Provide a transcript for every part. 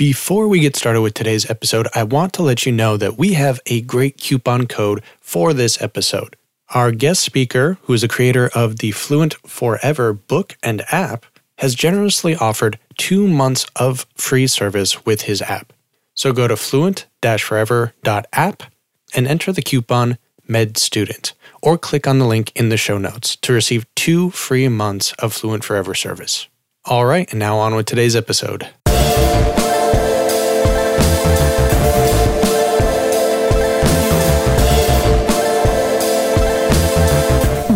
Before we get started with today's episode, I want to let you know that we have a great coupon code for this episode. Our guest speaker, who is the creator of the Fluent Forever book and app, has generously offered two months of free service with his app. So go to fluent forever.app and enter the coupon MEDSTUDENT or click on the link in the show notes to receive two free months of Fluent Forever service. All right, and now on with today's episode.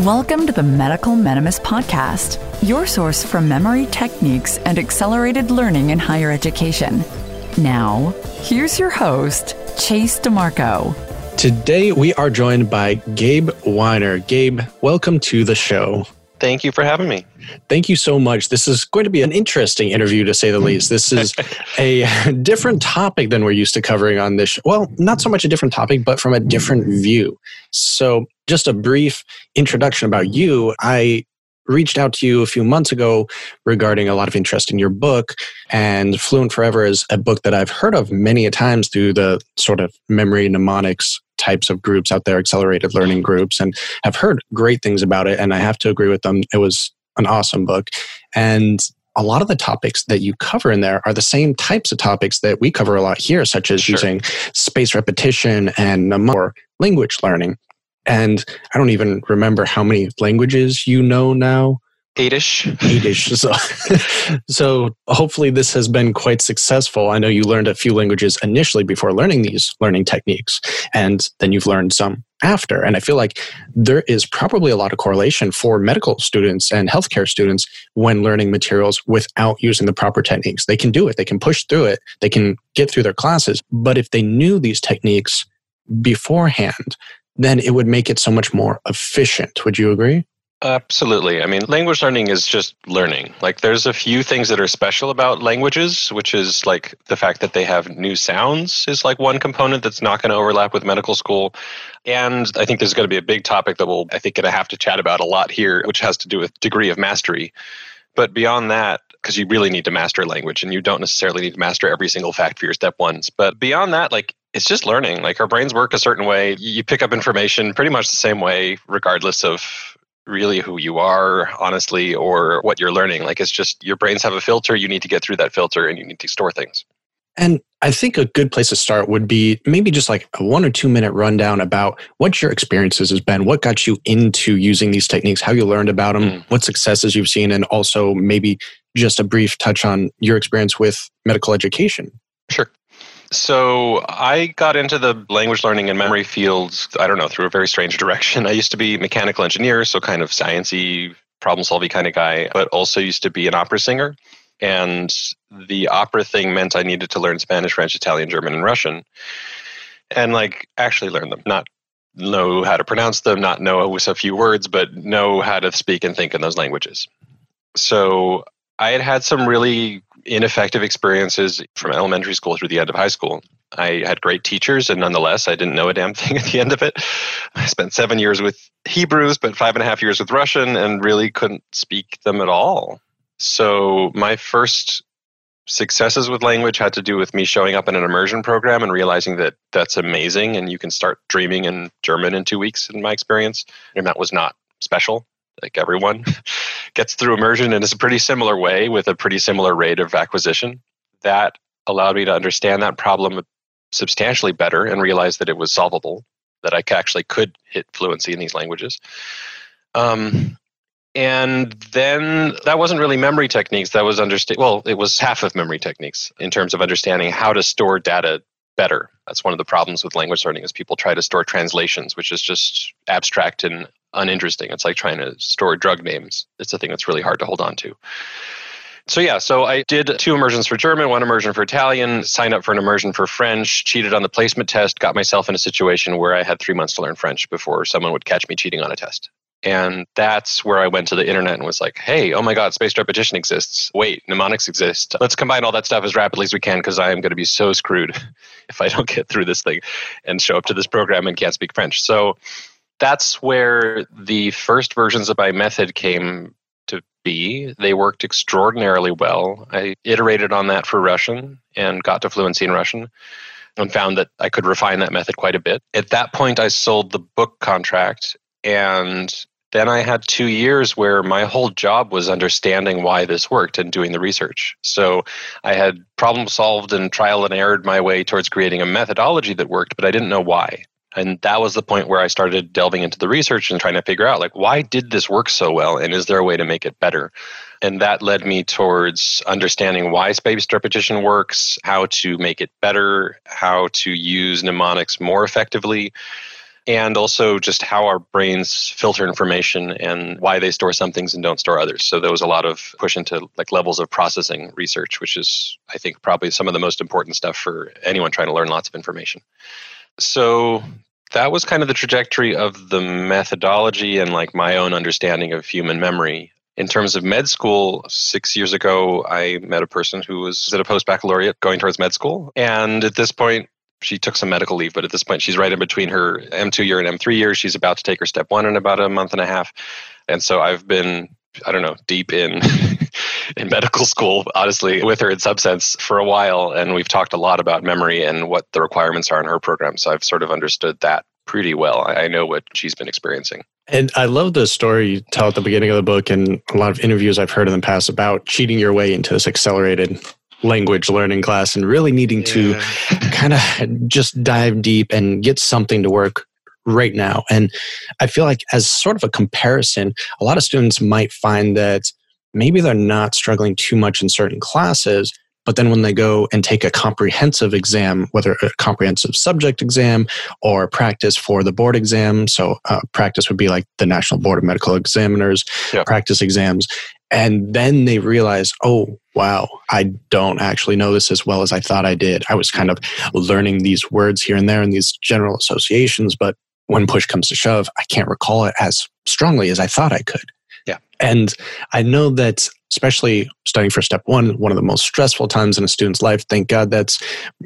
Welcome to the Medical Mnemonist Podcast, your source for memory techniques and accelerated learning in higher education. Now, here's your host, Chase DeMarco. Today we are joined by Gabe Wyner. Gabe, welcome to the show. Thank you for having me. Thank you so much. This is going to be an interesting interview to say the hmm. least. This is a different topic than we're used to covering on this. Show. Well, not so much a different topic, but from a different view. So, just a brief introduction about you. I reached out to you a few months ago regarding a lot of interest in your book. And Fluent Forever is a book that I've heard of many a times through the sort of memory mnemonics types of groups out there, accelerated learning groups, and have heard great things about it. And I have to agree with them. It was an awesome book. And a lot of the topics that you cover in there are the same types of topics that we cover a lot here, such as sure. using space repetition and more language learning. And I don't even remember how many languages you know now. Eightish. Eightish. So, so hopefully this has been quite successful. I know you learned a few languages initially before learning these learning techniques, and then you've learned some after. And I feel like there is probably a lot of correlation for medical students and healthcare students when learning materials without using the proper techniques. They can do it, they can push through it, they can get through their classes. But if they knew these techniques beforehand, then it would make it so much more efficient. Would you agree? Absolutely. I mean, language learning is just learning. Like, there's a few things that are special about languages, which is like the fact that they have new sounds, is like one component that's not going to overlap with medical school. And I think there's going to be a big topic that we'll, I think, going to have to chat about a lot here, which has to do with degree of mastery. But beyond that, because you really need to master language and you don't necessarily need to master every single fact for your step ones. But beyond that, like it's just learning. Like our brains work a certain way. You pick up information pretty much the same way, regardless of really who you are, honestly, or what you're learning. Like it's just your brains have a filter. You need to get through that filter and you need to store things. And I think a good place to start would be maybe just like a one or two minute rundown about what your experiences has been, what got you into using these techniques, how you learned about them, mm. what successes you've seen, and also maybe just a brief touch on your experience with medical education. Sure. So I got into the language learning and memory fields, I don't know, through a very strange direction. I used to be mechanical engineer, so kind of sciency, problem solving kind of guy, but also used to be an opera singer. And the opera thing meant I needed to learn Spanish, French, Italian, German, and Russian. And like actually learn them, not know how to pronounce them, not know a few words, but know how to speak and think in those languages. So I had had some really ineffective experiences from elementary school through the end of high school. I had great teachers, and nonetheless, I didn't know a damn thing at the end of it. I spent seven years with Hebrews, but five and a half years with Russian, and really couldn't speak them at all. So, my first successes with language had to do with me showing up in an immersion program and realizing that that's amazing, and you can start dreaming in German in two weeks, in my experience. And that was not special like everyone gets through immersion in a pretty similar way with a pretty similar rate of acquisition. That allowed me to understand that problem substantially better and realize that it was solvable, that I actually could hit fluency in these languages. Um, and then that wasn't really memory techniques. That was understand. Well, it was half of memory techniques in terms of understanding how to store data better. That's one of the problems with language learning is people try to store translations, which is just abstract and uninteresting. It's like trying to store drug names. It's a thing that's really hard to hold on to. So yeah, so I did two immersions for German, one immersion for Italian, signed up for an immersion for French, cheated on the placement test, got myself in a situation where I had three months to learn French before someone would catch me cheating on a test. And that's where I went to the internet and was like, hey, oh my God, spaced repetition exists. Wait, mnemonics exist. Let's combine all that stuff as rapidly as we can because I am going to be so screwed if I don't get through this thing and show up to this program and can't speak French. So that's where the first versions of my method came to be. They worked extraordinarily well. I iterated on that for Russian and got to fluency in Russian and found that I could refine that method quite a bit. At that point, I sold the book contract and then I had two years where my whole job was understanding why this worked and doing the research. So I had problem solved and trial and errored my way towards creating a methodology that worked, but I didn't know why. And that was the point where I started delving into the research and trying to figure out like why did this work so well and is there a way to make it better? And that led me towards understanding why spaced repetition works, how to make it better, how to use mnemonics more effectively and also just how our brains filter information and why they store some things and don't store others. So there was a lot of push into like levels of processing research, which is I think probably some of the most important stuff for anyone trying to learn lots of information. So that was kind of the trajectory of the methodology and like my own understanding of human memory. In terms of med school, six years ago, I met a person who was at a post baccalaureate going towards med school. And at this point, she took some medical leave, but at this point, she's right in between her M2 year and M3 year. She's about to take her step one in about a month and a half. And so I've been, I don't know, deep in. in medical school, honestly, with her in Subsense for a while, and we've talked a lot about memory and what the requirements are in her program. So I've sort of understood that pretty well. I know what she's been experiencing. And I love the story you tell at the beginning of the book and a lot of interviews I've heard in the past about cheating your way into this accelerated language learning class and really needing yeah. to kind of just dive deep and get something to work right now. And I feel like, as sort of a comparison, a lot of students might find that maybe they're not struggling too much in certain classes. But then when they go and take a comprehensive exam, whether a comprehensive subject exam or practice for the board exam, so uh, practice would be like the National Board of Medical Examiners practice exams, and then they realize, oh, wow, I don't actually know this as well as I thought I did. I was kind of learning these words here and there and these general associations, but when push comes to shove, I can't recall it as strongly as I thought I could. Yeah. And I know that, especially studying for step one, one of the most stressful times in a student's life, thank God that's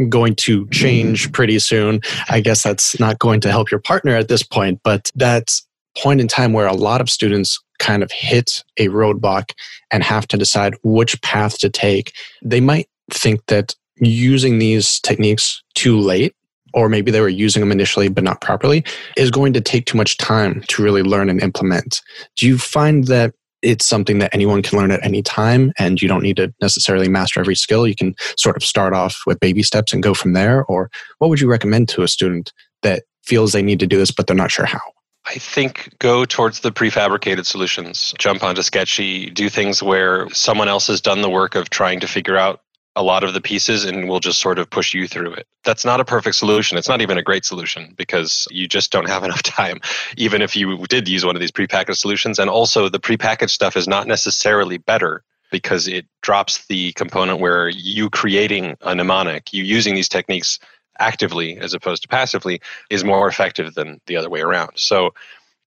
going to change mm-hmm. pretty soon. I guess that's not going to help your partner at this point, but that's point in time where a lot of students kind of hit a roadblock and have to decide which path to take, they might think that using these techniques too late, or maybe they were using them initially but not properly, is going to take too much time to really learn and implement. Do you find that it's something that anyone can learn at any time and you don't need to necessarily master every skill? You can sort of start off with baby steps and go from there? Or what would you recommend to a student that feels they need to do this but they're not sure how? I think go towards the prefabricated solutions. Jump onto Sketchy, do things where someone else has done the work of trying to figure out a lot of the pieces and we'll just sort of push you through it. That's not a perfect solution. It's not even a great solution because you just don't have enough time, even if you did use one of these prepackaged solutions. And also, the prepackaged stuff is not necessarily better because it drops the component where you creating a mnemonic, you using these techniques actively as opposed to passively is more effective than the other way around. So,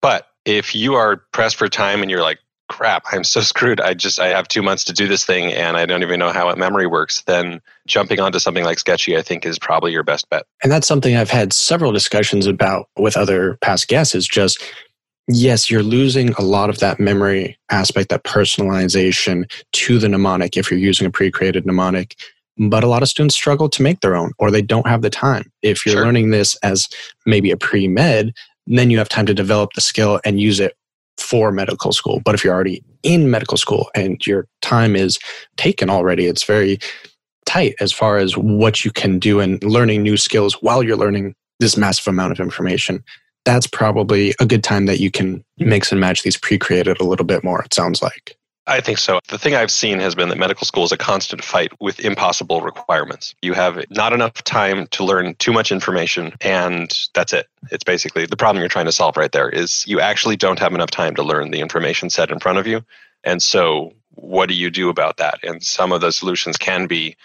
but if you are pressed for time and you're like, crap, I'm so screwed. I just I have two months to do this thing and I don't even know how memory works. Then jumping onto something like Sketchy, I think, is probably your best bet. And that's something I've had several discussions about with other past guests. Is just yes, you're losing a lot of that memory aspect, that personalization to the mnemonic if you're using a pre-created mnemonic but a lot of students struggle to make their own or they don't have the time. If you're sure. learning this as maybe a pre med, then you have time to develop the skill and use it for medical school. But if you're already in medical school and your time is taken already, it's very tight as far as what you can do and learning new skills while you're learning this massive amount of information. That's probably a good time that you can mix and match these pre created a little bit more, it sounds like. I think so. The thing I've seen has been that medical school is a constant fight with impossible requirements. You have not enough time to learn too much information, and that's it. It's basically the problem you're trying to solve right there is you actually don't have enough time to learn the information set in front of you. And so, what do you do about that? And some of the solutions can be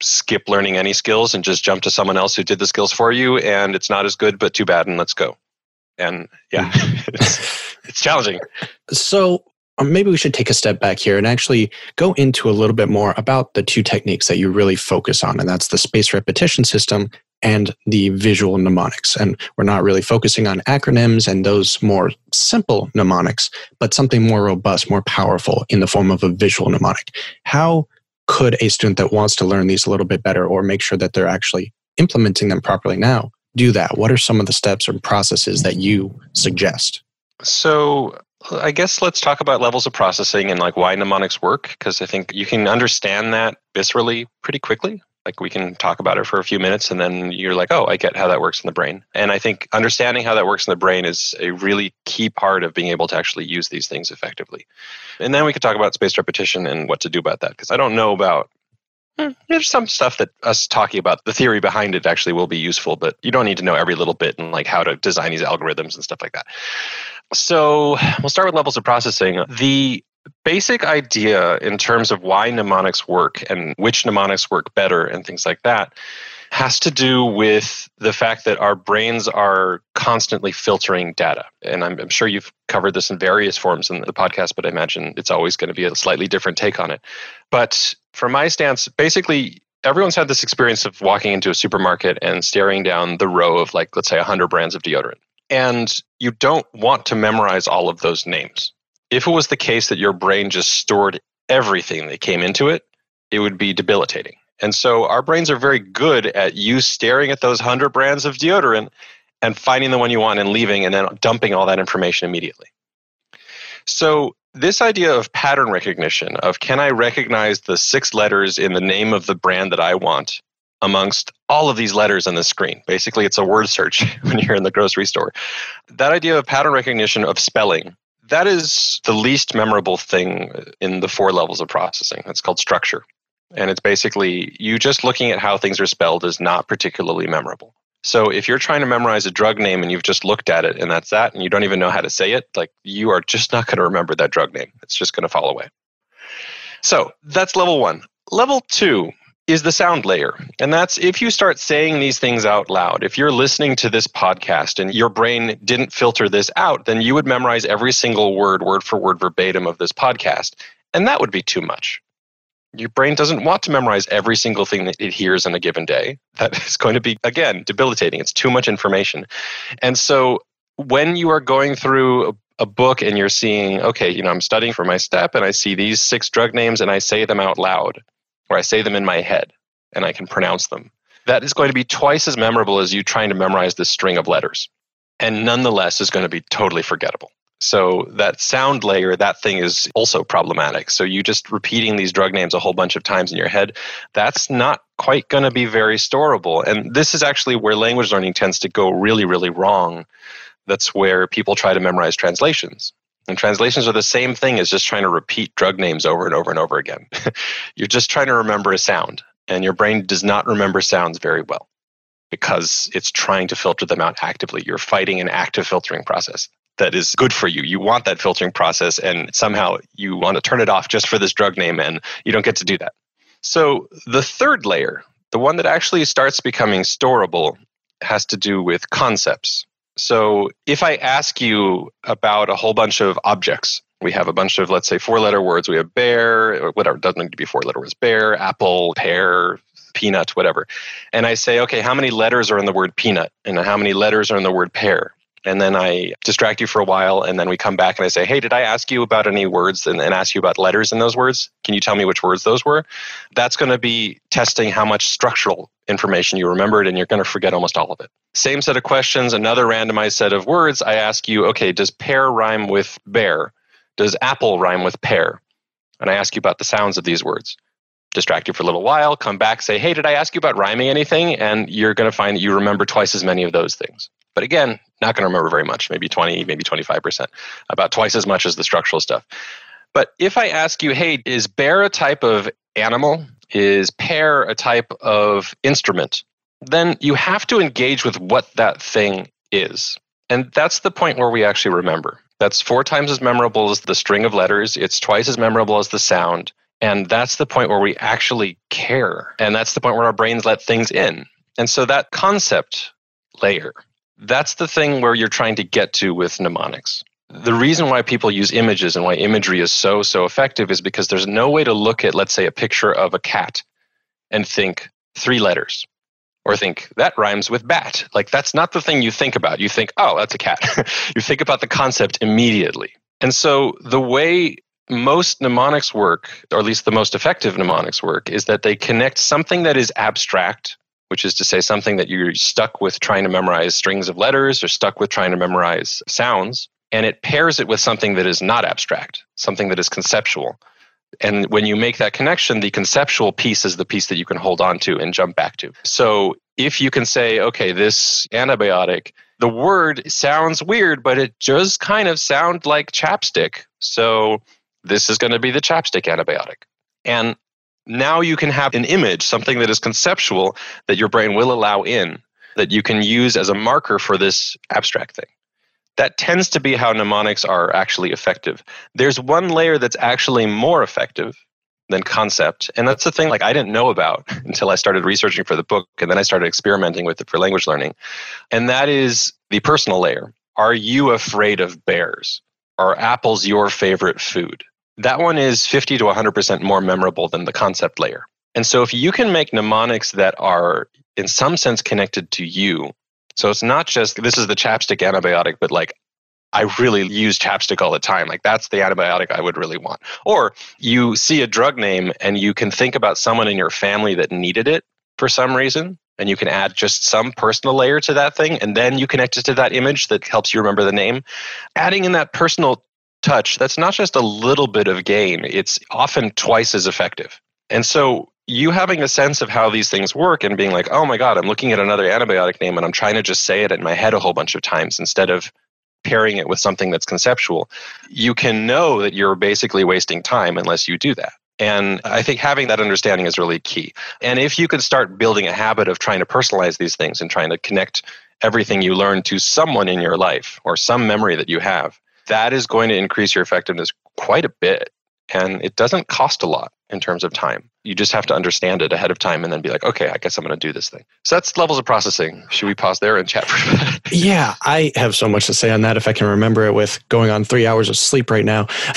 skip learning any skills and just jump to someone else who did the skills for you, and it's not as good, but too bad, and let's go. And yeah, it's, it's challenging. So, Um, maybe we should take a step back here and actually go into a little bit more about the two techniques that you really focus on, and that's the space repetition system and the visual mnemonics. And we're not really focusing on acronyms and those more simple mnemonics, but something more robust, more powerful in the form of a visual mnemonic. How could a student that wants to learn these a little bit better or make sure that they're actually implementing them properly now do that? What are some of the steps or processes that you suggest? So, I guess let's talk about levels of processing and like why mnemonics work because I think you can understand that viscerally pretty quickly. Like we can talk about it for a few minutes and then you're like, oh, I get how that works in the brain. And I think understanding how that works in the brain is a really key part of being able to actually use these things effectively. And then we could talk about spaced repetition and what to do about that because I don't know about hmm, there's some stuff that us talking about the theory behind it actually will be useful, but you don't need to know every little bit and like how to design these algorithms and stuff like that. So we'll start with levels of processing. The basic idea in terms of why mnemonics work and which mnemonics work better and things like that has to do with the fact that our brains are constantly filtering data. And I'm, I'm, sure you've covered this in various forms in the podcast, but I imagine it's always going to be a slightly different take on it. But from my stance, basically, everyone's had this experience of walking into a supermarket and staring down the row of, like, let's say, 100 brands of deodorant. And you don't want to memorize all of those names if it was the case that your brain just stored everything that came into it, it would be debilitating. And so our brains are very good at you staring at those 100 brands of deodorant and finding the one you want and leaving and then dumping all that information immediately. So this idea of pattern recognition of can I recognize the six letters in the name of the brand that I want amongst all of these letters on the screen. Basically, it's a word search when you're in the grocery store. That idea of pattern recognition of spelling that is the least memorable thing in the four levels of processing. It's called structure. And it's basically you just looking at how things are spelled is not particularly memorable. So if you're trying to memorize a drug name and you've just looked at it and that's that, and you don't even know how to say it, like you are just not going to remember that drug name. It's just going to fall away. So that's level one. Level two is the sound layer. And that's if you start saying these things out loud. If you're listening to this podcast and your brain didn't filter this out, then you would memorize every single word, word for word, verbatim of this podcast. And that would be too much. Your brain doesn't want to memorize every single thing that it hears in a given day. That is going to be, again, debilitating. It's too much information. And so when you are going through a, book and you're seeing, okay, you know, I'm studying for my step and I see these six drug names and I say them out loud or I say them in my head and I can pronounce them. That is going to be twice as memorable as you trying to memorize this string of letters. And nonetheless is going to be totally forgettable. So that sound layer, that thing is also problematic. So you just repeating these drug names a whole bunch of times in your head, that's not quite going to be very storable. And this is actually where language learning tends to go really, really wrong. That's where people try to memorize translations. And translations are the same thing as just trying to repeat drug names over and over and over again. You're just trying to remember a sound, and your brain does not remember sounds very well because it's trying to filter them out actively. You're fighting an active filtering process that is good for you. You want that filtering process, and somehow you want to turn it off just for this drug name, and you don't get to do that. So, the third layer, the one that actually starts becoming storable, has to do with concepts. So if I ask you about a whole bunch of objects, we have a bunch of, let's say, four letter words. We have bear, whatever, it doesn't need to be four letter words bear, apple, pear, peanut, whatever. And I say, okay, how many letters are in the word peanut? And how many letters are in the word pear? And then I distract you for a while, and then we come back and I say, Hey, did I ask you about any words and, and ask you about letters in those words? Can you tell me which words those were? That's going to be testing how much structural information you remembered, and you're going to forget almost all of it. Same set of questions, another randomized set of words. I ask you, okay, does pear rhyme with bear? Does apple rhyme with pear? And I ask you about the sounds of these words distract you for a little while, come back, say, hey, did I ask you about rhyming anything? And you're going to find that you remember twice as many of those things. But again, not going to remember very much, maybe 20, maybe 25%, about twice as much as the structural stuff. But if I ask you, hey, is bear a type of animal? Is pear a type of instrument? Then you have to engage with what that thing is. And that's the point where we actually remember. That's four times as memorable as the string of letters. It's twice as memorable as the sound. And that's the point where we actually care. And that's the point where our brains let things in. And so that concept layer that's the thing where you're trying to get to with mnemonics. The mm-hmm. reason why people use images and why imagery is so, so effective is because there's no way to look at, let's say, a picture of a cat and think three letters. or think that rhymes with bat. Like that's not the thing you think about. You think, oh, that's a cat. you think about the concept immediately. And so the way most mnemonics work, or at least the most effective mnemonics work, is that they connect something that is abstract, which is to say something that you're stuck with trying to memorize strings of letters or stuck with trying to memorize sounds, and it pairs it with something that is not abstract, something that is conceptual. And when you make that connection, the conceptual piece is the piece that you can hold on to and jump back to. So if you can say, okay, this antibiotic, the word sounds weird, but it does kind of sound like chapstick. So this is going to be the chapstick antibiotic. And now you can have an image, something that is conceptual that your brain will allow in, that you can use as a marker for this abstract thing that tends to be how mnemonics are actually effective. There's one layer that's actually more effective than concept. And that's the thing like I didn't know about until I started researching for the book and then I started experimenting with it for language learning. And that is the personal layer. Are you afraid of bears? Are apples your favorite food? That one is 50 to 100% more memorable than the concept layer. And so if you can make mnemonics that are in some sense connected to you, so it's not just this is the chapstick antibiotic, but like I really use chapstick all the time. Like that's the antibiotic I would really want. Or you see a drug name and you can think about someone in your family that needed it for some reason. And you can add just some personal layer to that thing. And then you connect it to that image that helps you remember the name. Adding in that personal touch, that's not just a little bit of gain, it's often twice as effective. And so you having a sense of how these things work and being like, oh my God, I'm looking at another antibiotic name and I'm trying to just say it in my head a whole bunch of times instead of pairing it with something that's conceptual, you can know that you're basically wasting time unless you do that. And I think having that understanding is really key. And if you can start building a habit of trying to personalize these things and trying to connect everything you learn to someone in your life or some memory that you have, that is going to increase your effectiveness quite a bit. And it doesn't cost a lot in terms of time. You just have to understand it ahead of time and then be like, okay, I guess I'm going to do this thing. So that's levels of processing. Should we pause there and chat for a minute? yeah, I have so much to say on that if I can remember it with going on three hours of sleep right now.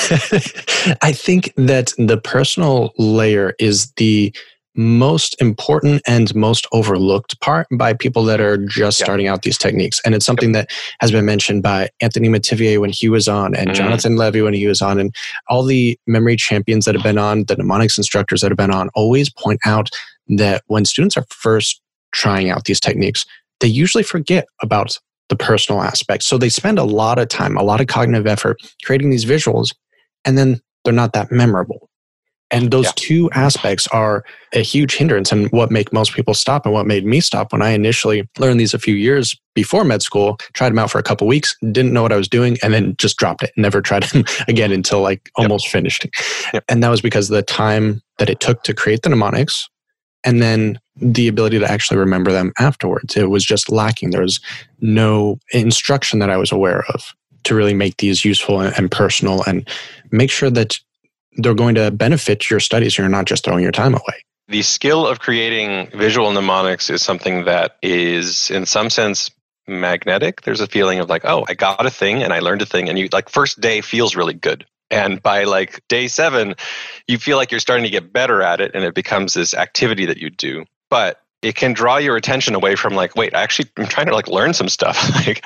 I think that the personal layer is the most important and most overlooked part by people that are just yeah. starting out these techniques. And it's something that has been mentioned by Anthony Metivier when he was on, and mm-hmm. Jonathan Levi when he was on, and all the memory champions that have been on, the mnemonics instructors that have been on, always point out that when students are first trying out these techniques, they usually forget about the personal aspect. So they spend a lot of time, a lot of cognitive effort creating these visuals, and then they're not that memorable. And those yeah. two aspects are a huge hindrance and what make most people stop and what made me stop when I initially learned these a few years before med school, tried them out for a couple weeks, didn't know what I was doing, and then just dropped it. Never tried them again until like almost yep. finished. Yep. And that was because the time that it took to create the mnemonics and then the ability to actually remember them afterwards. It was just lacking. There was no instruction that I was aware of to really make these useful and personal and make sure that they're going to benefit your studies. You're not just throwing your time away. The skill of creating visual mnemonics is something that is, in some sense, magnetic. There's a feeling of like, oh, I got a thing and I learned a thing, and you like first day feels really good. And by like day seven, you feel like you're starting to get better at it and it becomes this activity that you do. But it can draw your attention away from like wait actually i'm trying to like learn some stuff. Like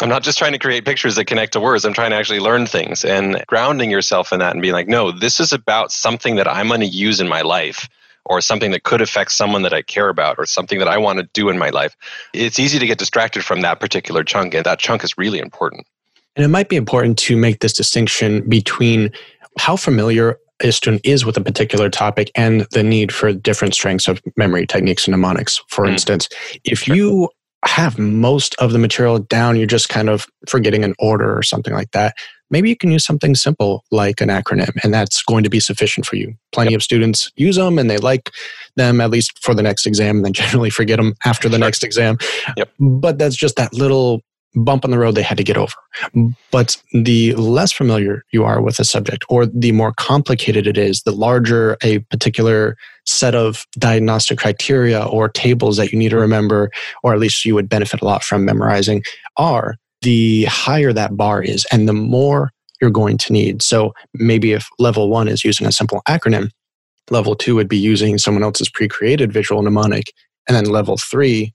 i'm not just trying to create pictures that connect to words. I'm trying to actually learn things. And grounding yourself in that and being like no this is about something that i'm going to use in my life or something that could affect someone that i care about or something that i want to do in my life. It's easy to get distracted from that particular chunk and that chunk is really important. And it might be important to make this distinction between how familiar a student is with a particular topic and the need for different strengths of memory techniques and mnemonics. For mm. instance, if sure. you have most of the material down, you're just kind of forgetting an order or something like that. Maybe you can use something simple like an acronym, and that's going to be sufficient for you. Plenty yep. of students use them and they like them at least for the next exam, and then generally forget them after the sure. next exam. Yep. But that's just that little bump on the road they had to get over. But the less familiar you are with a subject, or the more complicated it is, the larger a particular set of diagnostic criteria or tables that you need to remember, or at least you would benefit a lot from memorizing, are, the higher that bar is and the more you're going to need. So maybe if level one is using a simple acronym, level two would be using someone else's pre created visual mnemonic And then level three,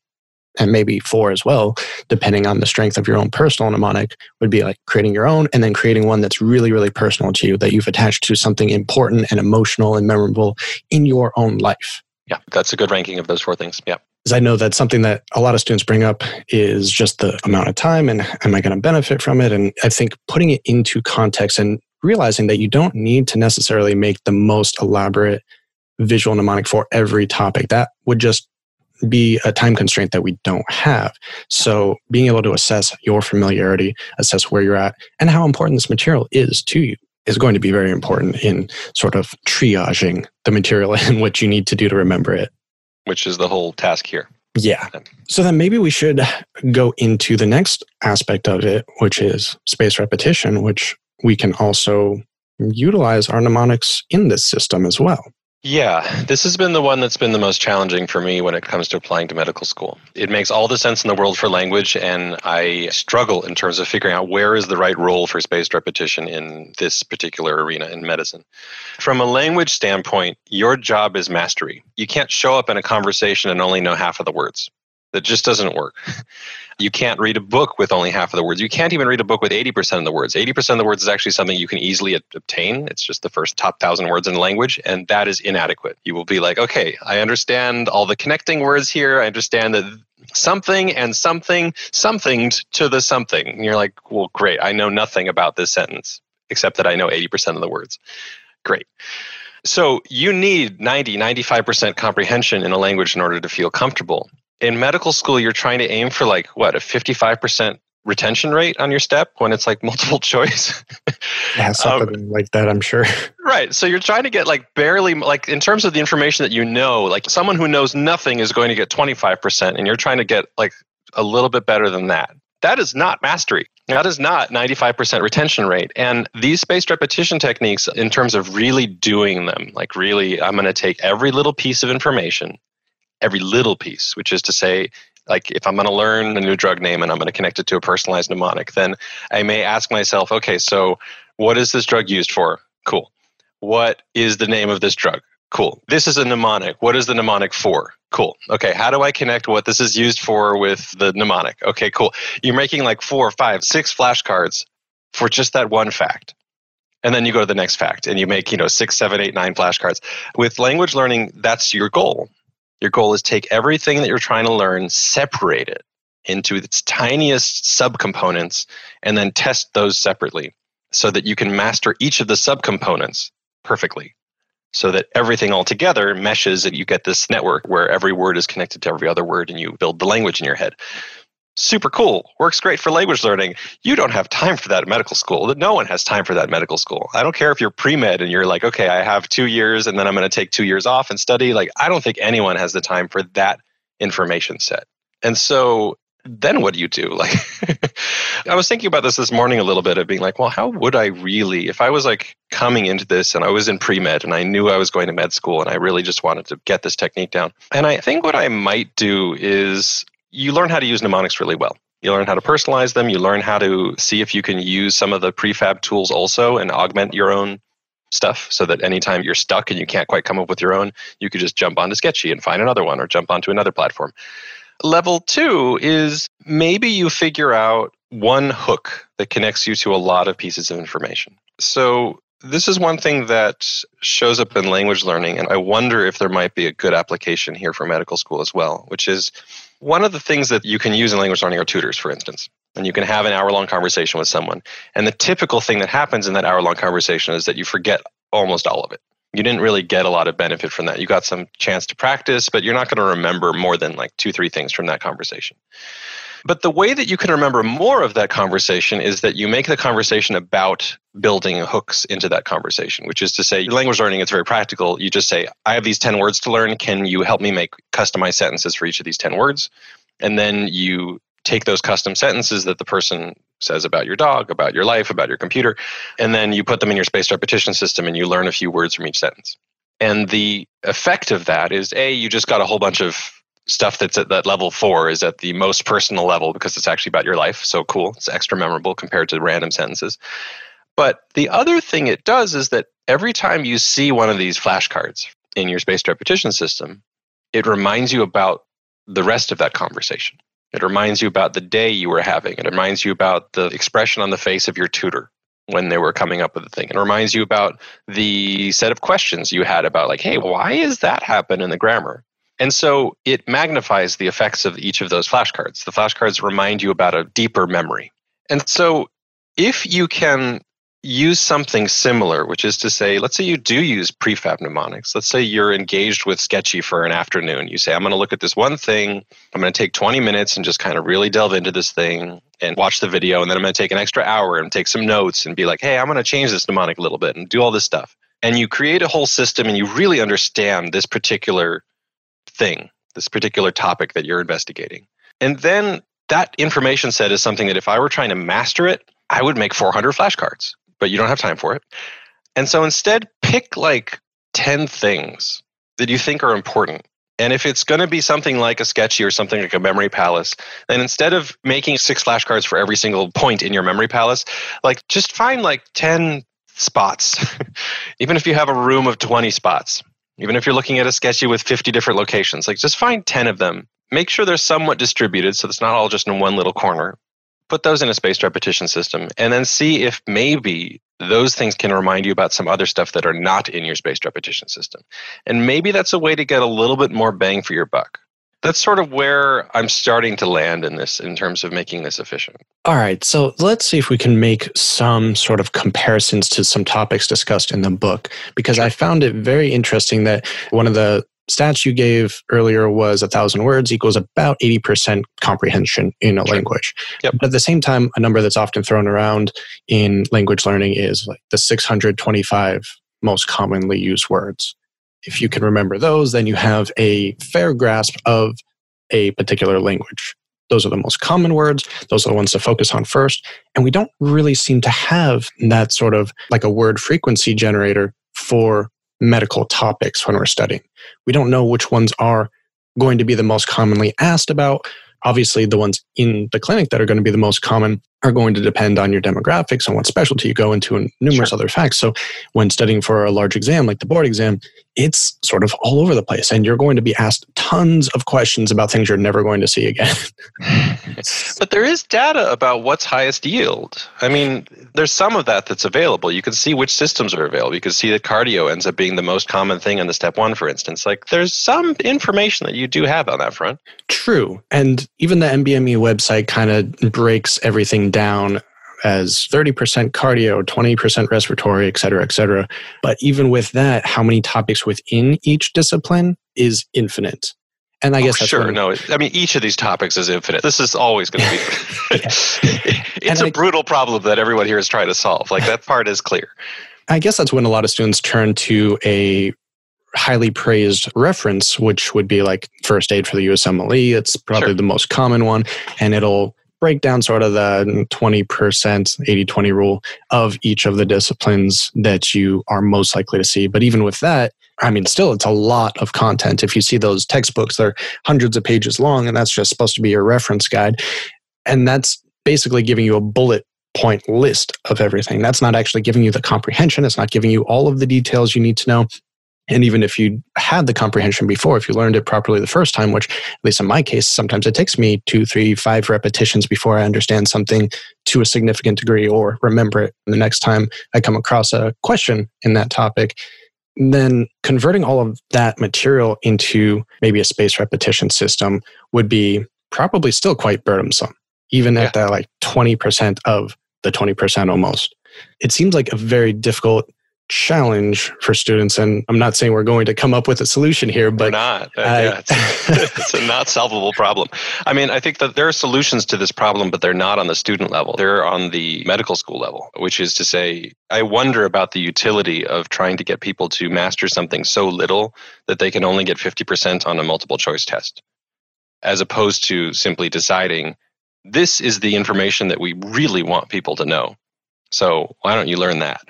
and maybe four as well, depending on the strength of your own personal mnemonic, would be like creating your own and then creating one that's really, really personal to you that you've attached to something important and emotional and memorable in your own life. Yeah, that's a good ranking of those four things. Yeah. Because I know that something that a lot of students bring up is just the amount of time and am I going to benefit from it? And I think putting it into context and realizing that you don't need to necessarily make the most elaborate visual mnemonic for every topic. That would just be a time constraint that we don't have. So being able to assess your familiarity, assess where you're at, and how important this material is to you is going to be very important in sort of triaging the material and what you need to do to remember it. Which is the whole task here. Yeah. So then maybe we should go into the next aspect of it, which is space repetition, which we can also utilize our mnemonics in this system as well. Yeah, this has been the one that's been the most challenging for me when it comes to applying to medical school. It makes all the sense in the world for language, and I struggle in terms of figuring out where is the right role for spaced repetition in this particular arena in medicine. From a language standpoint, your job is mastery. You can't show up in a conversation and only know half of the words. That just doesn't work. You can't read a book with only half of the words. You can't even read a book with 80% of the words. 80% of the words is actually something you can easily obtain. It's just the first top thousand words in language, and that is inadequate. You will be like, okay, I understand all the connecting words here. I understand that something and something, something to the something. And you're like, well, great. I know nothing about this sentence except that I know 80% of the words. Great. So you need 90, 95% comprehension in a language in order to feel comfortable in medical school, you're trying to aim for like what a 55% retention rate on your step when it's like multiple choice. yeah, something um, like that, I'm sure. Right. So you're trying to get like barely, like in terms of the information that you know, like someone who knows nothing is going to get 25%, and you're trying to get like a little bit better than that. That is not mastery. That is not 95% retention rate. And these spaced repetition techniques, in terms of really doing them, like really, I'm going to take every little piece of information every little piece, which is to say, like if I'm going to learn a new drug name and I'm going to connect it to a personalized mnemonic, then I may ask myself, okay, so what is this drug used for? Cool. What is the name of this drug? Cool. This is a mnemonic. What is the mnemonic for? Cool. Okay, how do I connect what this is used for with the mnemonic? Okay, cool. You're making like four, five, six flashcards for just that one fact and then you go to the next fact and you make you know six seven eight nine flashcards with language learning that's your goal your goal is take everything that you're trying to learn, separate it into its tiniest subcomponents, and then test those separately so that you can master each of the subcomponents perfectly. So that everything all together meshes and you get this network where every word is connected to every other word and you build the language in your head super cool. Works great for language learning. You don't have time for that at medical school. No one has time for that medical school. I don't care if you're pre-med and you're like okay i have two years and then i'm going to take two years off and study. Like i don't think anyone has the time for that information set. And so then what do you do? Like i was thinking about this this morning a little bit of being like well how would i really if i was like coming into this and i was in pre-med and i knew i was going to med school and i really just wanted to get this technique down? And i think what i might do is you learn how to use mnemonics really well. You learn how to personalize them. You learn how to see if you can use some of the prefab tools also and augment your own stuff so that anytime you're stuck and you can't quite come up with your own, you could just jump onto Sketchy and find another one or jump onto another platform. Level two is maybe you figure out one hook that connects you to a lot of pieces of information. So this is one thing that shows up in language learning, and I wonder if there might be a good application here for medical school as well, which is one of the things that you can use in language learning are tutors, for instance. And you can have an hour long conversation with someone. And the typical thing that happens in that hour long conversation is that you forget almost all of it. You didn't really get a lot of benefit from that. You got some chance to practice, but you're not going to remember more than like two, three things from that conversation. But the way that you can remember more of that conversation is that you make the conversation about building hooks into that conversation, which is to say, language learning, it's very practical. You just say, I have these 10 words to learn. Can you help me make customized sentences for each of these 10 words? And then you take those custom sentences that the person says about your dog, about your life, about your computer, and then you put them in your spaced repetition system and you learn a few words from each sentence. And the effect of that is A, you just got a whole bunch of stuff that's at that level four is at the most personal level because it's actually about your life. So cool. It's extra memorable compared to random sentences. But the other thing it does is that every time you see one of these flashcards in your spaced repetition system, it reminds you about the rest of that conversation. It reminds you about the day you were having. It reminds you about the expression on the face of your tutor when they were coming up with the thing. It reminds you about the set of questions you had about, like, hey, why is that happen in the grammar? And so it magnifies the effects of each of those flashcards. The flashcards remind you about a deeper memory. And so if you can use something similar, which is to say, let's say you do use prefab mnemonics. Let's say you're engaged with Sketchy for an afternoon. You say, I'm going to look at this one thing. I'm going to take 20 minutes and just kind of really delve into this thing and watch the video. And then I'm going to take an extra hour and take some notes and be like, hey, I'm going to change this mnemonic a little bit and do all this stuff. And you create a whole system and you really understand this particular thing, this particular topic that you're investigating. And then that information set is something that if I were trying to master it, I would make 400 flashcards but you don't have time for it. And so instead, pick like 10 things that you think are important. And if it's going to be something like a sketchy or something like a memory palace, then instead of making six flashcards for every single point in your memory palace, like just find like 10 spots. even if you have a room of 20 spots, even if you're looking at a sketchy with 50 different locations, like just find 10 of them. Make sure they're somewhat distributed so it's not all just in one little corner put those in a spaced repetition system and then see if maybe those things can remind you about some other stuff that are not in your spaced repetition system. And maybe that's a way to get a little bit more bang for your buck. That's sort of where I'm starting to land in this in terms of making this efficient. All right. So let's see if we can make some sort of comparisons to some topics discussed in the book, because I found it very interesting that one of the stats you gave earlier was a thousand words equals about 80% comprehension in a language. Yep. But at the same time, a number that's often thrown around in language learning is like the 625 most commonly used words. If you can remember those, then you have a fair grasp of a particular language. Those are the most common words. Those are the ones to focus on first. And we don't really seem to have that sort of like a word frequency generator for medical topics when we're studying. We don't know which ones are going to be the most commonly asked about. Obviously, the ones in the clinic that are going to be the most common are going to depend on your demographics and what specialty you go into and numerous sure. other facts. So when studying for a large exam like the board exam, it's sort of all over the place and you're going to be asked tons of questions about things you're never going to see again. but there is data about what's highest yield. I mean, there's some of that that's available. You can see which systems are available. You can see that cardio ends up being the most common thing in the step 1 for instance. Like there's some information that you do have on that front. True. And even the NBME website kind of breaks everything down as 30% cardio, 20% respiratory, et cetera, et cetera. But even with that, how many topics within each discipline is infinite. And I oh, guess oh, sure. No, I mean each of these topics is infinite. This is always going to be. it's and a I, brutal problem that everyone here is trying to solve. Like that part is clear. I guess that's when a lot of students turn to a highly praised reference, which would be like first aid for the USMLE. It's probably sure. the most common one, and it'll break down sort of the 20%, 80 20 rule of each of the disciplines that you are most likely to see. But even with that, I mean, still, it's a lot of content. If you see those textbooks, they're hundreds of pages long, and that's just supposed to be your reference guide. And that's basically giving you a bullet point list of everything. That's not actually giving you the comprehension. It's not giving you all of the details you need to know. And even if you had the comprehension before, if you learned it properly the first time, which at least in my case, sometimes it takes me two, three, five repetitions before I understand something to a significant degree or remember it the next time I come across a question in that topic, then converting all of that material into maybe a space repetition system would be probably still quite burdensome, even yeah. at that like 20% of the 20% almost. It seems like a very difficult challenge for students and i'm not saying we're going to come up with a solution here but we're not. Uh, I, yeah, it's, it's, a not solvable problem. I mean i think that there are solutions to this problem but they're not on the student level. They're on the medical school level which is to say i wonder about the utility of trying to get people to master something so little that they can only get 50% on a multiple choice test as opposed to simply deciding this is the information that we really want people to know So why don't you learn that?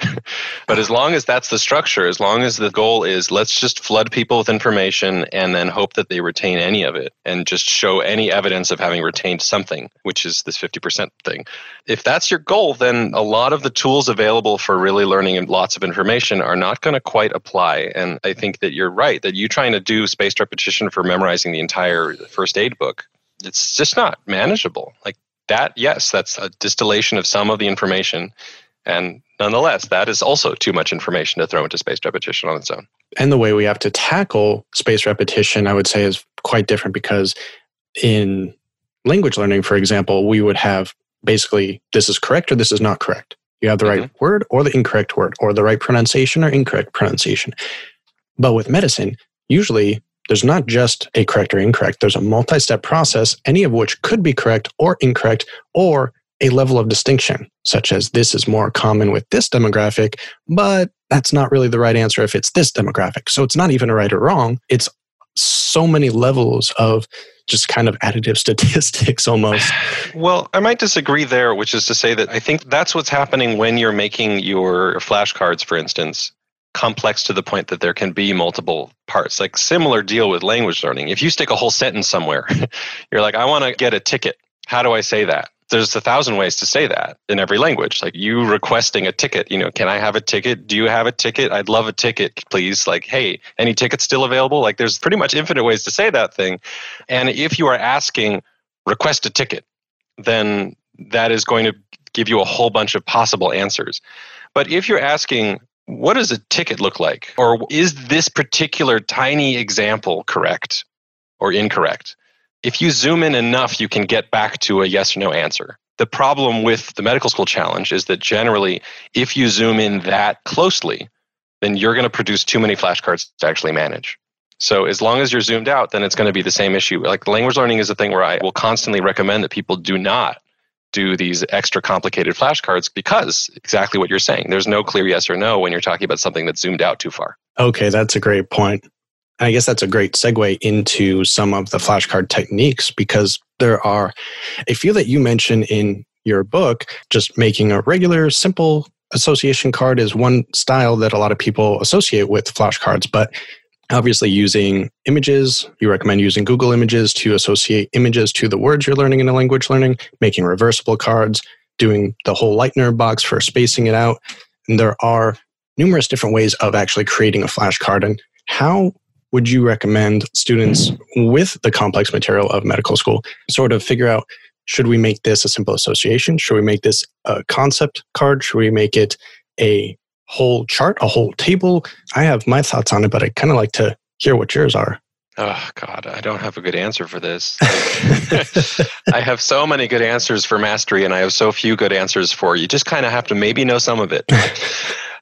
but as long as that's the structure, as long as the goal is let's just flood people with information and then hope that they retain any of it and just show any evidence of having retained something, which is this 50% thing. If that's your goal, then a lot of the tools available for really learning lots of information are not going to quite apply. And I think that you're right that you trying to do spaced repetition for memorizing the entire first aid book, it's just not manageable. Like that, yes, that's a distillation of some of the information. And nonetheless, that is also too much information to throw into spaced repetition on its own. And the way we have to tackle spaced repetition, I would say, is quite different because in language learning, for example, we would have basically this is correct or this is not correct. You have the mm-hmm. right word or the incorrect word, or the right pronunciation or incorrect pronunciation. But with medicine, usually there's not just a correct or incorrect, there's a multi step process, any of which could be correct or incorrect, or a level of distinction, such as this is more common with this demographic, but that's not really the right answer if it's this demographic. So it's not even a right or wrong. It's so many levels of just kind of additive statistics almost. Well, I might disagree there, which is to say that I think that's what's happening when you're making your flashcards, for instance complex to the point that there can be multiple parts. Like similar deal with language learning. If you stick a whole sentence somewhere, you're like, I want to get a ticket. How do I say that? There's a thousand ways to say that in every language. Like you requesting a ticket, you know, can I have a ticket? Do you have a ticket? I'd love a ticket, please. Like, hey, any tickets still available? Like there's pretty much infinite ways to say that thing. And if you are asking request a ticket, then that is going to give you a whole bunch of possible answers. But if you're asking what does a ticket look like? Or is this particular tiny example correct or incorrect? If you zoom in enough, you can get back to a yes or no answer. The problem with the medical school challenge is that generally, if you zoom in that closely, then you're going to produce too many flashcards to actually manage. So as long as you're zoomed out, then it's going to be the same issue. Like language learning is a thing where I will constantly recommend that people do not do these extra complicated flashcards because exactly what you're saying. There's no clear yes or no when you're talking about something that's zoomed out too far. Okay, that's a great point. I guess that's a great segue into some of the flashcard techniques because there are a few that you mention in your book. Just making a regular, simple association card is one style that a lot of people associate with flashcards, but obviously using images. You recommend using google images to associate images to the words you're learning in a language learning making reversible cards doing the whole Leitner box for spacing it out. And there are numerous different ways of actually creating a flashcard and how would you recommend students with the complex material of medical school sort of figure out should we make this a simple association? Should we make this a concept card? Should we make it a whole chart, a whole table. I have my thoughts on it, but I kind of like to hear what yours are. Oh God, I don't have a good answer for this. I have so many good answers for mastery, and I have so few good answers for you. Just kind of have to maybe know some of it.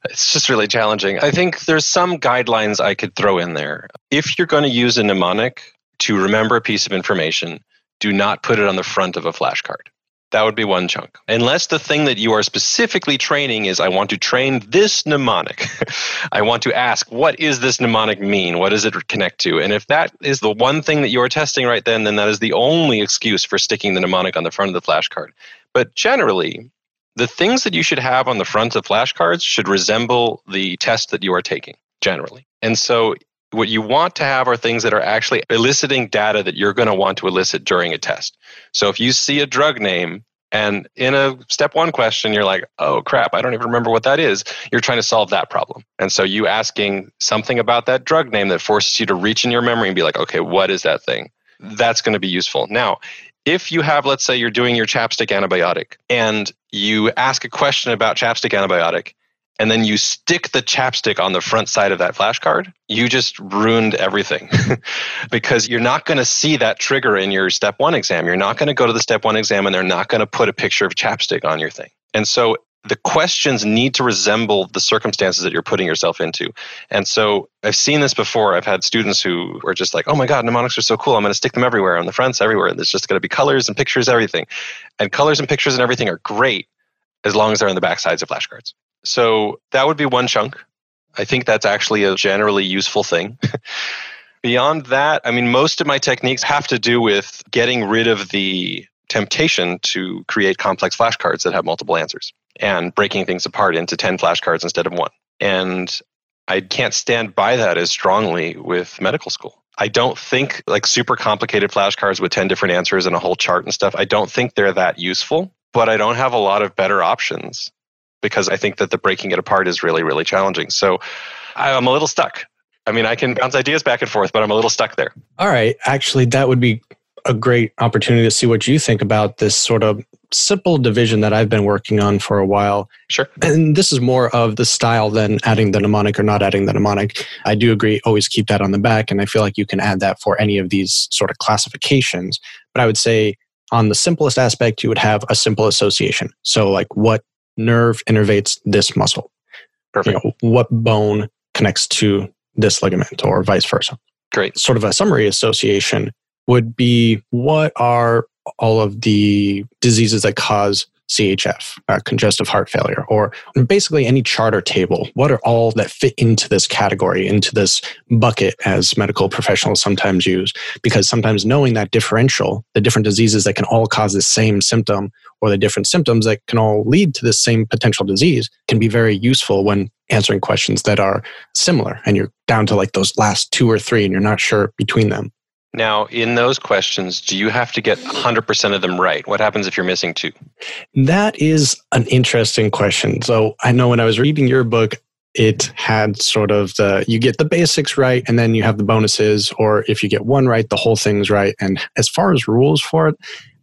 it's just really challenging. I think there's some guidelines I could throw in there. If you're going to use a mnemonic to remember a piece of information, do not put it on the front of a flashcard. That would be one chunk. Unless the thing that you are specifically training is, I want to train this mnemonic. I want to ask, what is this mnemonic mean? What does it connect to? And if that is the one thing that you are testing right then, then that is the only excuse for sticking the mnemonic on the front of the flashcard. But generally, the things that you should have on the front of flashcards should resemble the test that you are taking, generally. And so what you want to have are things that are actually eliciting data that you're going to want to elicit during a test. So if you see a drug name and in a step one question, you're like, oh crap, I don't even remember what that is. You're trying to solve that problem. And so you asking something about that drug name that forces you to reach in your memory and be like, okay, what is that thing? That's going to be useful. Now, if you have, let's say you're doing your chapstick antibiotic and you ask a question about chapstick antibiotic and then you stick the chapstick on the front side of that flashcard, you just ruined everything because you're not going to see that trigger in your step one exam. You're not going to go to the step one exam and they're not going to put a picture of chapstick on your thing. And so the questions need to resemble the circumstances that you're putting yourself into. And so I've seen this before. I've had students who are just like, oh my God, mnemonics are so cool. I'm going to stick them everywhere on the fronts, everywhere. There's just going to be colors and pictures, everything. And colors and pictures and everything are great as long as they're on the back sides of flashcards. So that would be one chunk. I think that's actually a generally useful thing. Beyond that, I mean, most of my techniques have to do with getting rid of the temptation to create complex flashcards that have multiple answers. and breaking things apart into 10 flashcards instead of one. And I can't stand by that as strongly with medical school. I don't think like super complicated flashcards with 10 different answers and a whole chart and stuff, I don't think they're that useful, but I don't have a lot of better options because I think that the breaking it apart is really, really challenging. So I'm a little stuck. I mean, I can bounce ideas back and forth, but I'm a little stuck there. All right. Actually, that would be a great opportunity to see what you think about this sort of simple division that I've been working on for a while. Sure. And this is more of the style than adding the mnemonic or not adding the mnemonic. I do agree, always keep that on the back. And I feel like you can add that for any of these sort of classifications. But I would say on the simplest aspect, you would have a simple association. So, like, what nerve innervates this muscle? Perfect. You know, what bone connects to this ligament or vice versa? Great. Sort of a summary association would be what are all of the diseases that cause CHF, uh, congestive heart failure, or basically any charter table. What are all that fit into this category, into this bucket, as medical professionals sometimes use? Because sometimes knowing that differential, the different diseases that can all cause the same symptom, or the different symptoms that can all lead to the same potential disease, can be very useful when answering questions that are similar and you're down to like those last two or three and you're not sure between them. Now, in those questions, do you have to get 100% of them right? What happens if you're missing two? That is an interesting question. So I know when I was reading your book, it had sort of the you get the basics right and then you have the bonuses, or if you get one right, the whole thing's right. And as far as rules for it,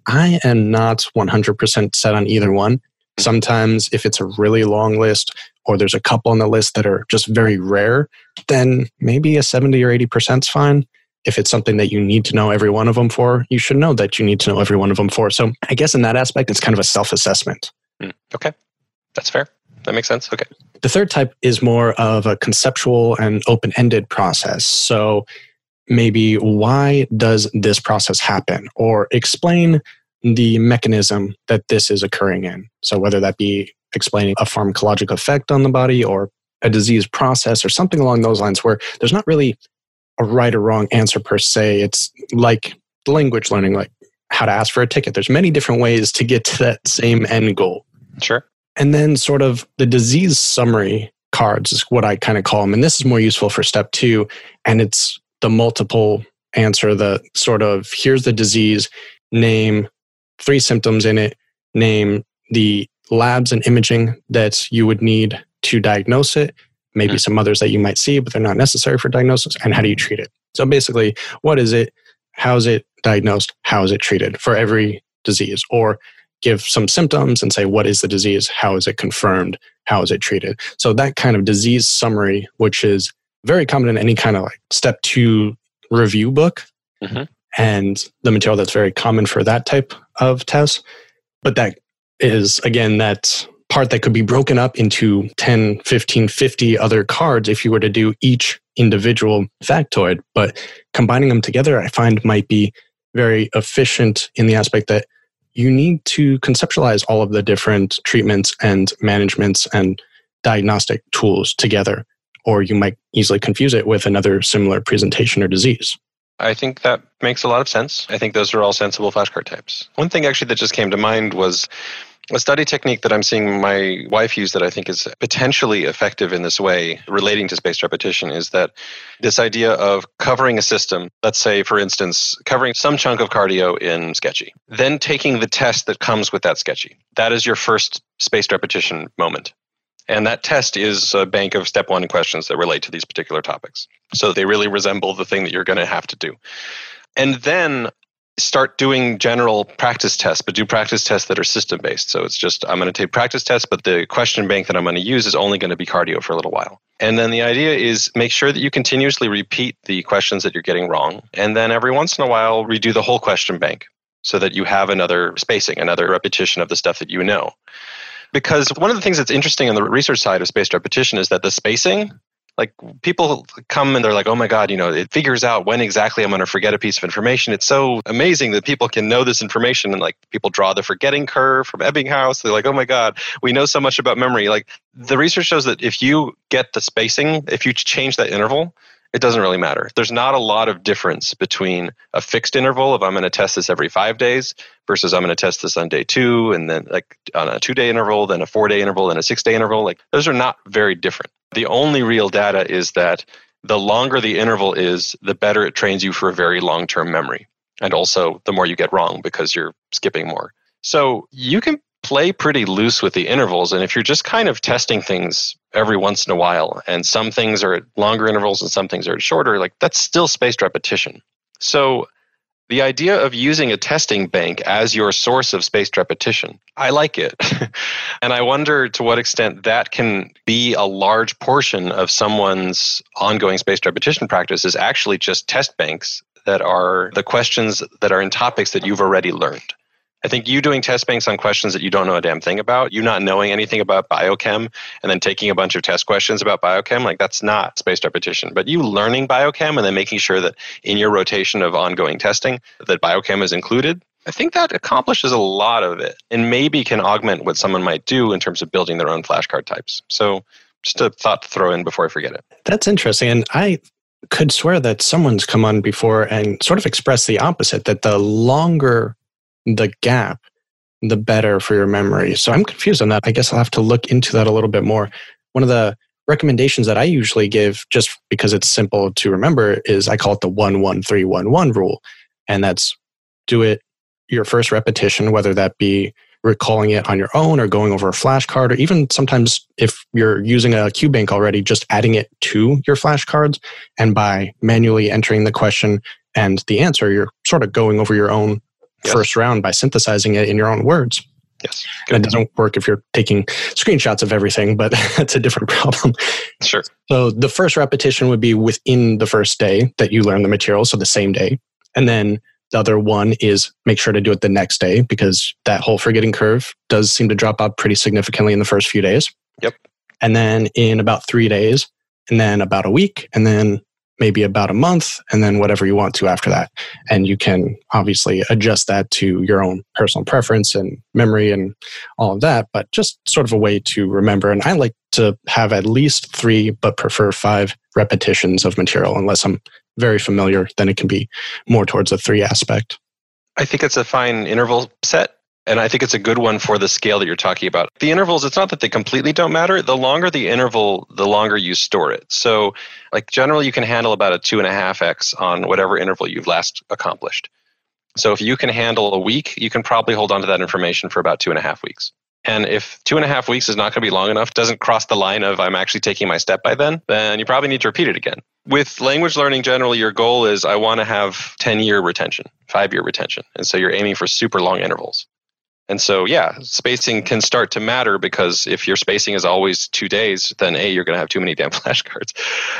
I am not 100% set on either one. Sometimes, if it's a really long list, or there's a couple on the list that are just very rare, then maybe a 70 or 80% is fine if it's something that you need to know every one of them for, you should know that you need to know every one of them for. So I guess in that aspect, it's kind of a self assessment. Mm, okay. That's fair. That makes sense. Okay. The third type is more of a conceptual and open ended process. So maybe why does this process happen? Or explain the mechanism that this is occurring in. So whether that be explaining a pharmacologic effect on the body or a disease process or something along those lines where there's not really a right or wrong answer per se. It's like language learning, like how to ask for a ticket. There's many different ways to get to that same end goal. Sure. And then sort of the disease summary cards is what I kind of call them. And this is more useful for step two. And it's the multiple answer, the sort of here's the disease, name three symptoms in it, name the labs and imaging that you would need to diagnose it, maybe mm-hmm. some others that you might see, but they're not necessary for diagnosis, and how do you treat it? So basically, what is it? How is it diagnosed? How is it treated for every disease? Or give some symptoms and say, what is the disease? How is it confirmed? How is it treated? So that kind of disease summary, which is very common in any kind of like step two review book. Mm-hmm. And the material that's very common for that type of test. But that is, again, that part that could be broken up into 10, 15, 50 other cards if you were to do each individual factoid. But combining them together, I find might be very efficient in the aspect that you need to conceptualize all of the different treatments and managements and diagnostic tools together, or you might easily confuse it with another similar presentation or disease. I think that makes a lot of sense. I think those are all sensible flashcard types. One thing actually that just came to mind was a study technique that I'm seeing my wife use that I think is potentially effective in this way, relating to spaced repetition, is that this idea of covering a system, let's say, for instance, covering some chunk of cardio in Sketchy, then taking the test that comes with that Sketchy. That is your first spaced repetition moment. And that test is a bank of step one questions that relate to these particular topics. So they really resemble the thing that you're going to have to do. And then start doing general practice tests, but do practice tests that are system based. So it's just, I'm going to take practice tests, but the question bank that I'm going to use is only going to be cardio for a little while. And then the idea is make sure that you continuously repeat the questions that you're getting wrong. And then every once in a while, redo the whole question bank so that you have another spacing, another repetition of the stuff that you know. Because one of the things that's interesting on the research side of spaced repetition is that the spacing like people come and they're like, oh my God, you know, it figures out when exactly I'm going to forget a piece of information. It's so amazing that people can know this information and like people draw the forgetting curve from Ebbinghaus. They're like, oh my God, we know so much about memory. Like the research shows that if you get the spacing, if you change that interval, it doesn't really matter. There's not a lot of difference between a fixed interval of I'm going to test this every five days versus I'm going to test this on day two and then like on a two day interval, then a four day interval, then a six day interval. Like those are not very different. The only real data is that the longer the interval is, the better it trains you for a very long term memory. And also, the more you get wrong because you're skipping more. So you can play pretty loose with the intervals. And if you're just kind of testing things every once in a while, and some things are at longer intervals and some things are at shorter, like that's still spaced repetition. So the idea of using a testing bank as your source of spaced repetition, I like it. and I wonder to what extent that can be a large portion of someone's ongoing spaced repetition practice is actually just test banks that are the questions that are in topics that you've already learned. I think you doing test banks on questions that you don't know a damn thing about, you not knowing anything about biochem, and then taking a bunch of test questions about biochem, like that's not spaced repetition. But you learning biochem and then making sure that in your rotation of ongoing testing that biochem is included, I think that accomplishes a lot of it and maybe can augment what someone might do in terms of building their own flashcard types. So just a thought to throw in before I forget it. That's interesting. And I could swear that someone's come on before and sort of expressed the opposite that the longer the gap, the better for your memory. So I'm confused on that. I guess I'll have to look into that a little bit more. One of the recommendations that I usually give, just because it's simple to remember, is I call it the 11311 rule. And that's do it your first repetition, whether that be recalling it on your own or going over a flashcard, or even sometimes if you're using a QBank already, just adding it to your flashcards. And by manually entering the question and the answer, you're sort of going over your own yes. first round by synthesizing it in your own words. Yes. And it doesn't work if you're taking screenshots of everything, but that's a different problem. Sure. So the first repetition would be within the first day that you learn the material, so the same day. And then the other one is make sure to do it the next day because that whole forgetting curve does seem to drop out pretty significantly in the first few days. Yep. And then in about three days, and then about a week, and then maybe about a month and then whatever you want to after that. And you can obviously adjust that to your own personal preference and memory and all of that, but just sort of a way to remember. And I like to have at least three, but prefer five repetitions of material unless I'm very familiar, then it can be more towards a three aspect. I think it's a fine interval set and I think it's a good one for the scale that you're talking about. The intervals, it's not that they completely don't matter. The longer the interval, the longer you store it. So, like generally, you can handle about a two and a half x on whatever interval you've last accomplished. So, if you can handle a week, you can probably hold on to that information for about two and a half weeks. And if two and a half weeks is not going to be long enough, doesn't cross the line of I'm actually taking my step by then, then you probably need to repeat it again. With language learning, generally, your goal is I want to have 10 year retention, five year retention. And so you're aiming for super long intervals. And so, yeah, spacing can start to matter because if your spacing is always two days, then A, you're going to have too many damn flashcards.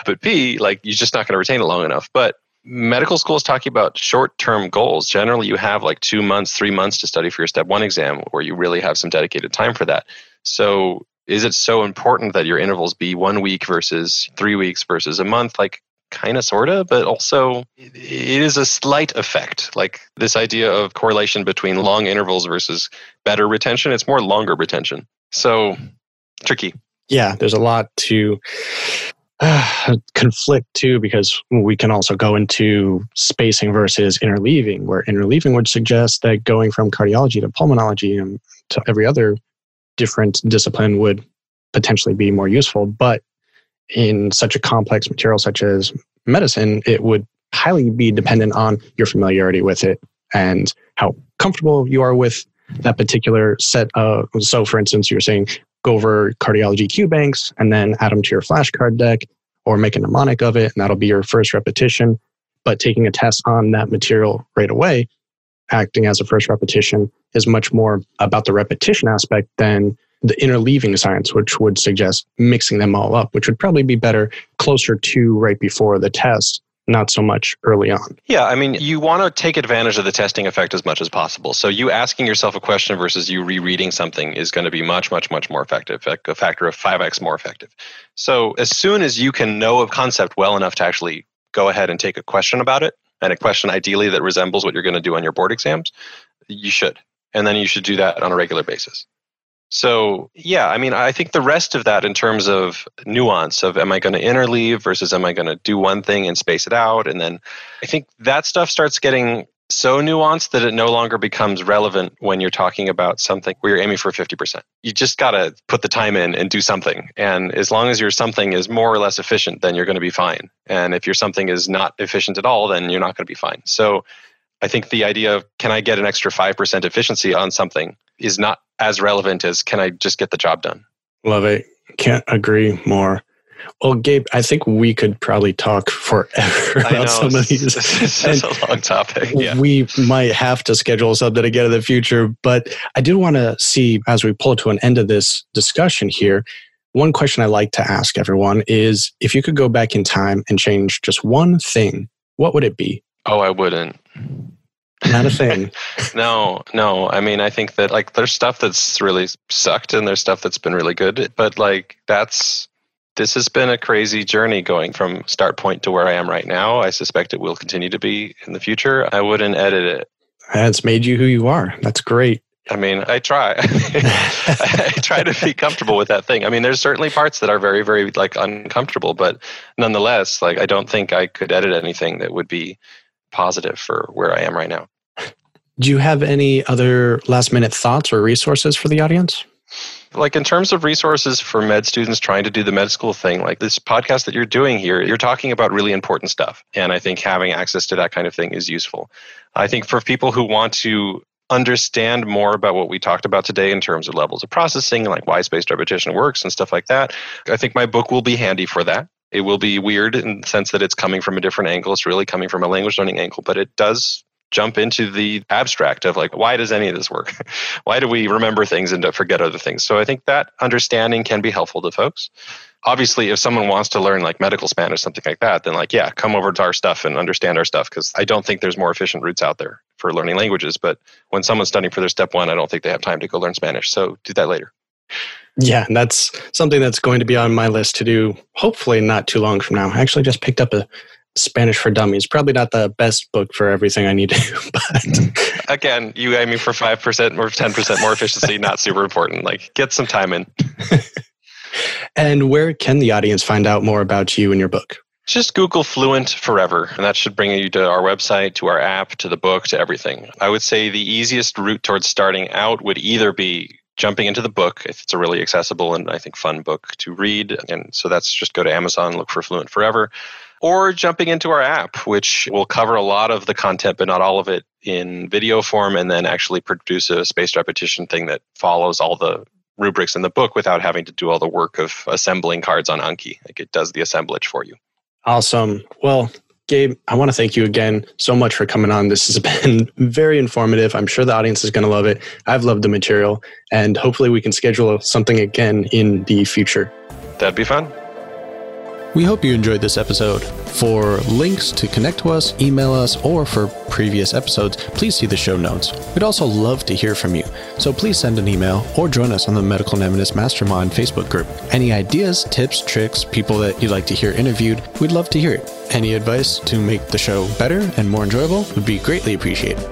But B, like, you're just not going to retain it long enough. But medical school is talking about short term goals. Generally, you have like two months, three months to study for your step one exam where you really have some dedicated time for that. So, is it so important that your intervals be one week versus three weeks versus a month? Like, kind of sorta but also it is a slight effect. Like this idea of correlation between long intervals versus better retention it's more longer retention. So tricky. Yeah there's a lot to uh, conflict too because we can also go into spacing versus interleaving where interleaving would suggest that going from cardiology to pulmonology and to every other different discipline would potentially be more useful but in such a complex material such as medicine, it would highly be dependent on your familiarity with it and how comfortable you are with that particular set of. So, for instance, you're saying go over cardiology Q banks and then add them to your flashcard deck or make a mnemonic of it, and that'll be your first repetition. But taking a test on that material right away, acting as a first repetition, is much more about the repetition aspect than the interleaving science, which would suggest mixing them all up, which would probably be better closer to right before the test, not so much early on. Yeah, I mean, you want to take advantage of the testing effect as much as possible. So, you asking yourself a question versus you rereading something is going to be much, much, much more effective, like a factor of 5x more effective. So, as soon as you can know a concept well enough to actually go ahead and take a question about it, and a question ideally that resembles what you're going to do on your board exams, you should. And then you should do that on a regular basis. So, yeah, I mean, I think the rest of that in terms of nuance of am I going to interleave versus am I going to do one thing and space it out? And then I think that stuff starts getting so nuanced that it no longer becomes relevant when you're talking about something where you're aiming for 50%. You just got to put the time in and do something. And as long as your something is more or less efficient, then you're going to be fine. And if your something is not efficient at all, then you're not going to be fine. So I think the idea of can I get an extra 5% efficiency on something is not as relevant as can I just get the job done. Love it. Can't agree more. Well, Gabe, I think we could probably talk forever about know, some of these. This is a long topic. Yeah. We might have to schedule something again in the future, but I do want to see as we pull to an end of this discussion here. One question I like to ask everyone is if you could go back in time and change just one thing, what would it be? Oh, I wouldn't. Not a thing. no, no. I mean, I think that like there's stuff that's really sucked and there's stuff that's been really good, but like that's this has been a crazy journey going from start point to where I am right now. I suspect it will continue to be in the future. I wouldn't edit it. That's made you who you are. That's great. I mean, I try. I try to be comfortable with that thing. I mean, there's certainly parts that are very, very like uncomfortable, but nonetheless, like I don't think I could edit anything that would be positive for where I am right now. Do you have any other last minute thoughts or resources for the audience? Like in terms of resources for med students trying to do the med school thing, like this podcast that you're doing here, you're talking about really important stuff. And I think having access to that kind of thing is useful. I think for people who want to understand more about what we talked about today in terms of levels of processing, and like why spaced repetition works and stuff like that, I think my book will be handy for that. It will be weird in the sense that it's coming from a different angle. It's really coming from a language learning angle, but it does jump into the abstract of like why does any of this work? Why do we remember things and forget other things? So i think that understanding can be helpful to folks. Obviously if someone wants to learn like medical spanish something like that then like yeah come over to our stuff and understand our stuff because i don't think there's more efficient routes out there for learning languages. But when someone's studying for their step one i don't think they have time to go learn spanish. So do that later yeah, and that's something that's going to be on my list to do hopefully not too long from now. I actually just picked up a Spanish for Dummies. Probably not the best book for everything I need to do, but again, you aiming for 5% or 10% more efficiency, not super important. Like get some time in. and where can the audience find out more about you and your book? Just Google Fluent Forever, and that should bring you to our website, to our app, to the book, to everything. I would say the easiest route towards starting out would either be jumping into the book if it's a really accessible and I think fun book to read. And so that's just go to Amazon, look for Fluent Forever or jumping into our app, which will cover a lot of the content, but not all of it in video form, and then actually produce a spaced repetition thing that follows all the rubrics in the book without having to do all the work of assembling cards on Anki. Like it does the assemblage for you. Awesome. Well, Gabe, I want to thank you again so much for coming on. This has been very informative. I'm sure the audience is going to love it. I've loved the material, and hopefully, we can schedule something again in the future. That'd be fun. We hope you enjoyed this episode. For links to connect to us, email us, or for previous episodes, please see the show notes. We'd also love to hear from you, so please send an email or join us on the Medical Mnemonist Mastermind Facebook group. Any ideas, tips, tricks, people that you'd like to hear interviewed, we'd love to hear it. Any advice to make the show better and more enjoyable would be greatly appreciated.